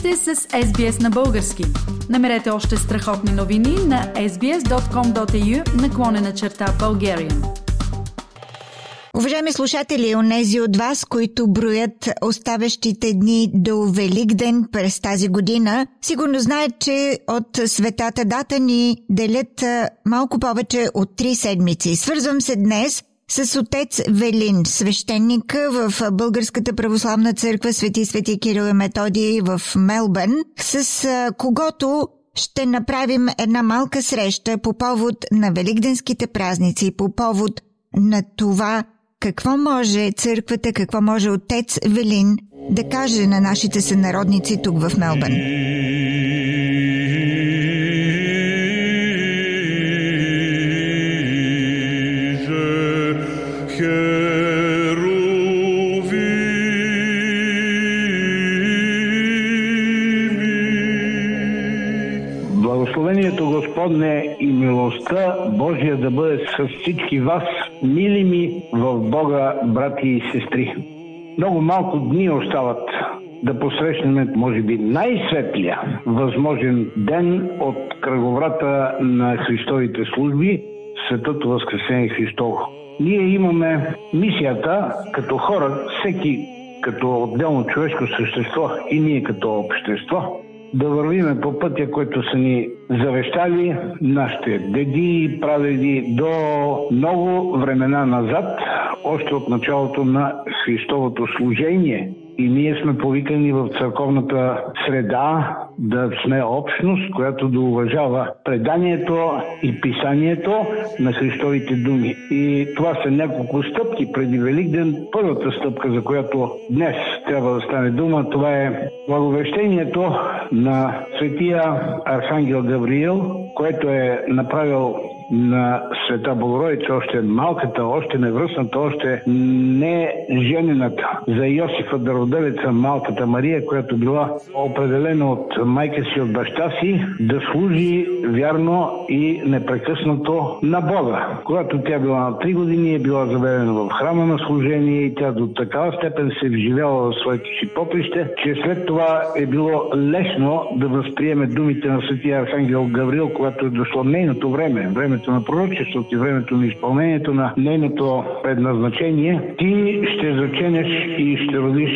сте с SBS на български. Намерете още страхотни новини на sbs.com.au наклонена черта Bulgarian. Уважаеми слушатели, онези от вас, които броят оставащите дни до Великден през тази година, сигурно знаят, че от светата дата ни делят малко повече от три седмици. Свързвам се днес с отец Велин, свещеник в Българската православна църква Свети Свети Кирил и Методий в Мелбърн, с когото ще направим една малка среща по повод на Великденските празници, по повод на това какво може църквата, какво може отец Велин да каже на нашите сънародници тук в Мелбърн. Господне и милостта Божия да бъде с всички вас, мили ми в Бога, брати и сестри. Много малко дни остават да посрещнем, може би, най-светлия възможен ден от кръговрата на Христовите служби, Светото Възкресение Христово. Ние имаме мисията като хора, всеки като отделно човешко същество и ние като общество, да вървиме по пътя, който са ни завещали нашите деди и прадеди до много времена назад, още от началото на Христовото служение. И ние сме повикани в църковната среда да сме общност, която да уважава преданието и писанието на Христовите думи. И това са няколко стъпки преди Великден. Първата стъпка, за която днес трябва да стане дума, това е благовещението на светия Архангел Гавриил, което е направил на Света Богородица, още малката, още невръсната, още не женената за Йосифа Дароделица, малката Мария, която била определена от майка си, от баща си, да служи вярно и непрекъснато на Бога. Когато тя била на 3 години, е била заведена в храма на служение и тя до такава степен се е вживяла в своето си поприще, че след това е било лесно да възприеме думите на светия Архангел Гаврил, когато е дошло нейното време, време времето на пророчеството и времето на изпълнението на нейното предназначение, ти ще заченеш и ще родиш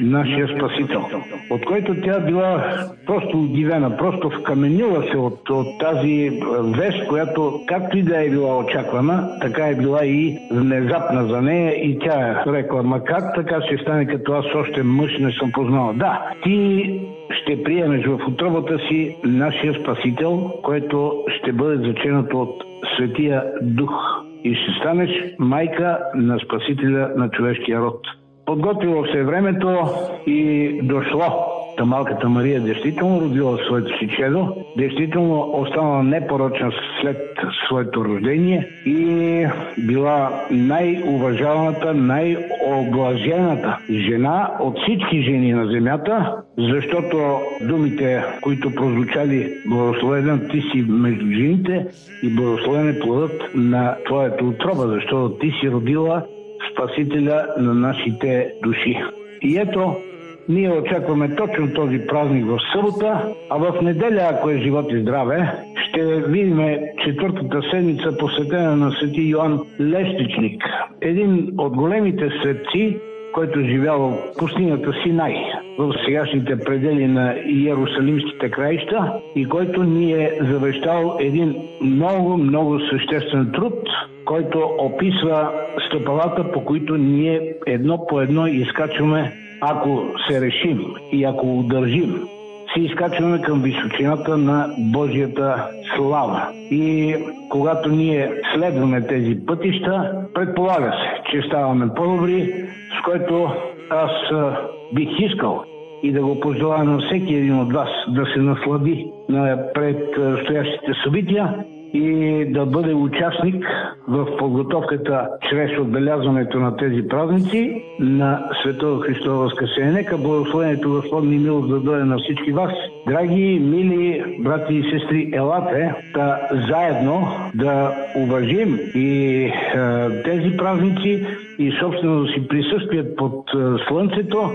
нашия Спасител, от който тя била просто удивена, просто вкаменила се от, от тази вест, която както и да е била очаквана, така е била и внезапна за нея и тя е рекла, ма как така ще стане като аз още мъж не съм познала. Да, ти ще приемеш в отробата си нашия Спасител, който ще бъде заченато от Светия Дух и ще станеш майка на Спасителя на човешкия род. Подготвило се времето и дошло Та малката Мария действително родила своето си чедо, действително останала непорочна след своето рождение и била най-уважаваната, най-облажената жена от всички жени на земята, защото думите, които прозвучали благословен ти си между жените и благословен е плодът на твоята отроба, защото ти си родила Спасителя на нашите души. И ето, ние очакваме точно този празник в събота, а в неделя, ако е живот и здраве, ще видим четвъртата седмица посветена на свети Йоанн Лестичник. Един от големите светци, който живял в пустинята Синай, в сегашните предели на Иерусалимските краища и който ни е завещал един много, много съществен труд, който описва стъпалата, по които ние едно по едно изкачваме ако се решим и ако удържим, се изкачваме към височината на Божията слава. И когато ние следваме тези пътища, предполага се, че ставаме по-добри, с който аз бих искал и да го пожелая на всеки един от вас да се наслади на предстоящите събития и да бъде участник в подготовката чрез отбелязването на тези празници на Светото Христово Възкресение. Нека благословението Господни и милост да дойде на всички вас. Драги, мили брати и сестри, елате да заедно да уважим и е, тези празници и собствено да си присъствият под е, слънцето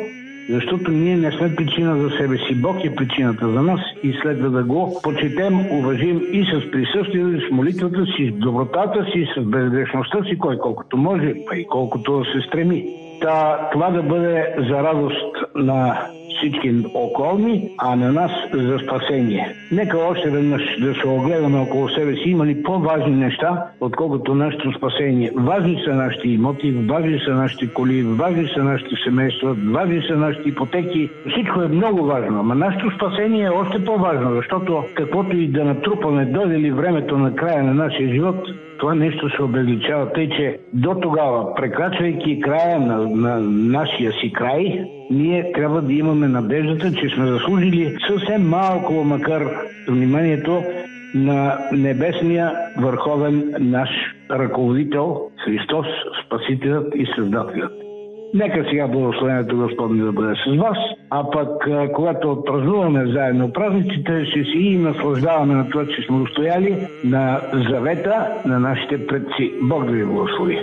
Защото ние не сме причина за себе си. Бог е причината за нас и следва да го почетем, уважим и с присъствието, с молитвата си, с добротата си, с безгрешността си, кой колкото може, и колкото се стреми. Та, това да бъде за радост на всички околни, а на нас за спасение. Нека още веднъж да се огледаме около себе си. Има ли по-важни неща, отколкото нашето спасение? Важни са нашите имоти, важни са нашите коли, важни са нашите семейства, важни са нашите ипотеки. Всичко е много важно, ама нашето спасение е още по-важно, защото каквото и да натрупаме, дойде ли времето на края на нашия живот, това нещо се обезличава. Тъй, че до тогава, прекрачвайки края на, на нашия си край, ние трябва да имаме надеждата, че сме заслужили съвсем малко, макар вниманието на небесния върховен наш ръководител Христос, Спасителят и Създателят. Нека сега благословението Господне да бъде с вас, а пък когато отпразнуваме заедно празниците, ще си и наслаждаваме на това, че сме устояли на завета на нашите предци. Бог да ви благослови!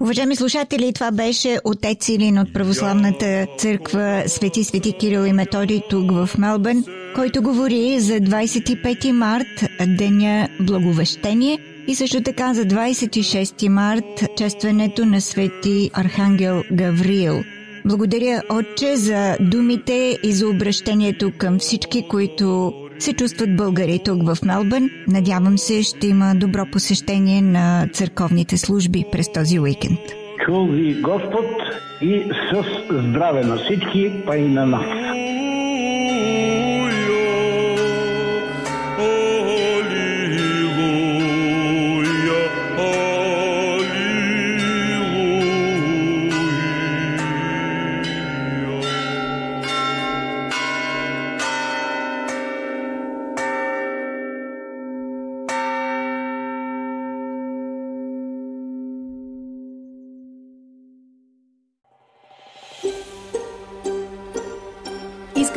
Уважаеми слушатели, това беше отец Илин от Православната църква Свети Свети Кирил и Методий тук в Мелбърн, който говори за 25 март, деня Благовещение и също така за 26 март, честването на Свети Архангел Гавриил. Благодаря, Отче, за думите и за обращението към всички, които се чувстват българи тук в Мелбърн. Надявам се, ще има добро посещение на църковните служби през този уикенд. Чул ви Господ и с здраве на всички, па и на нас.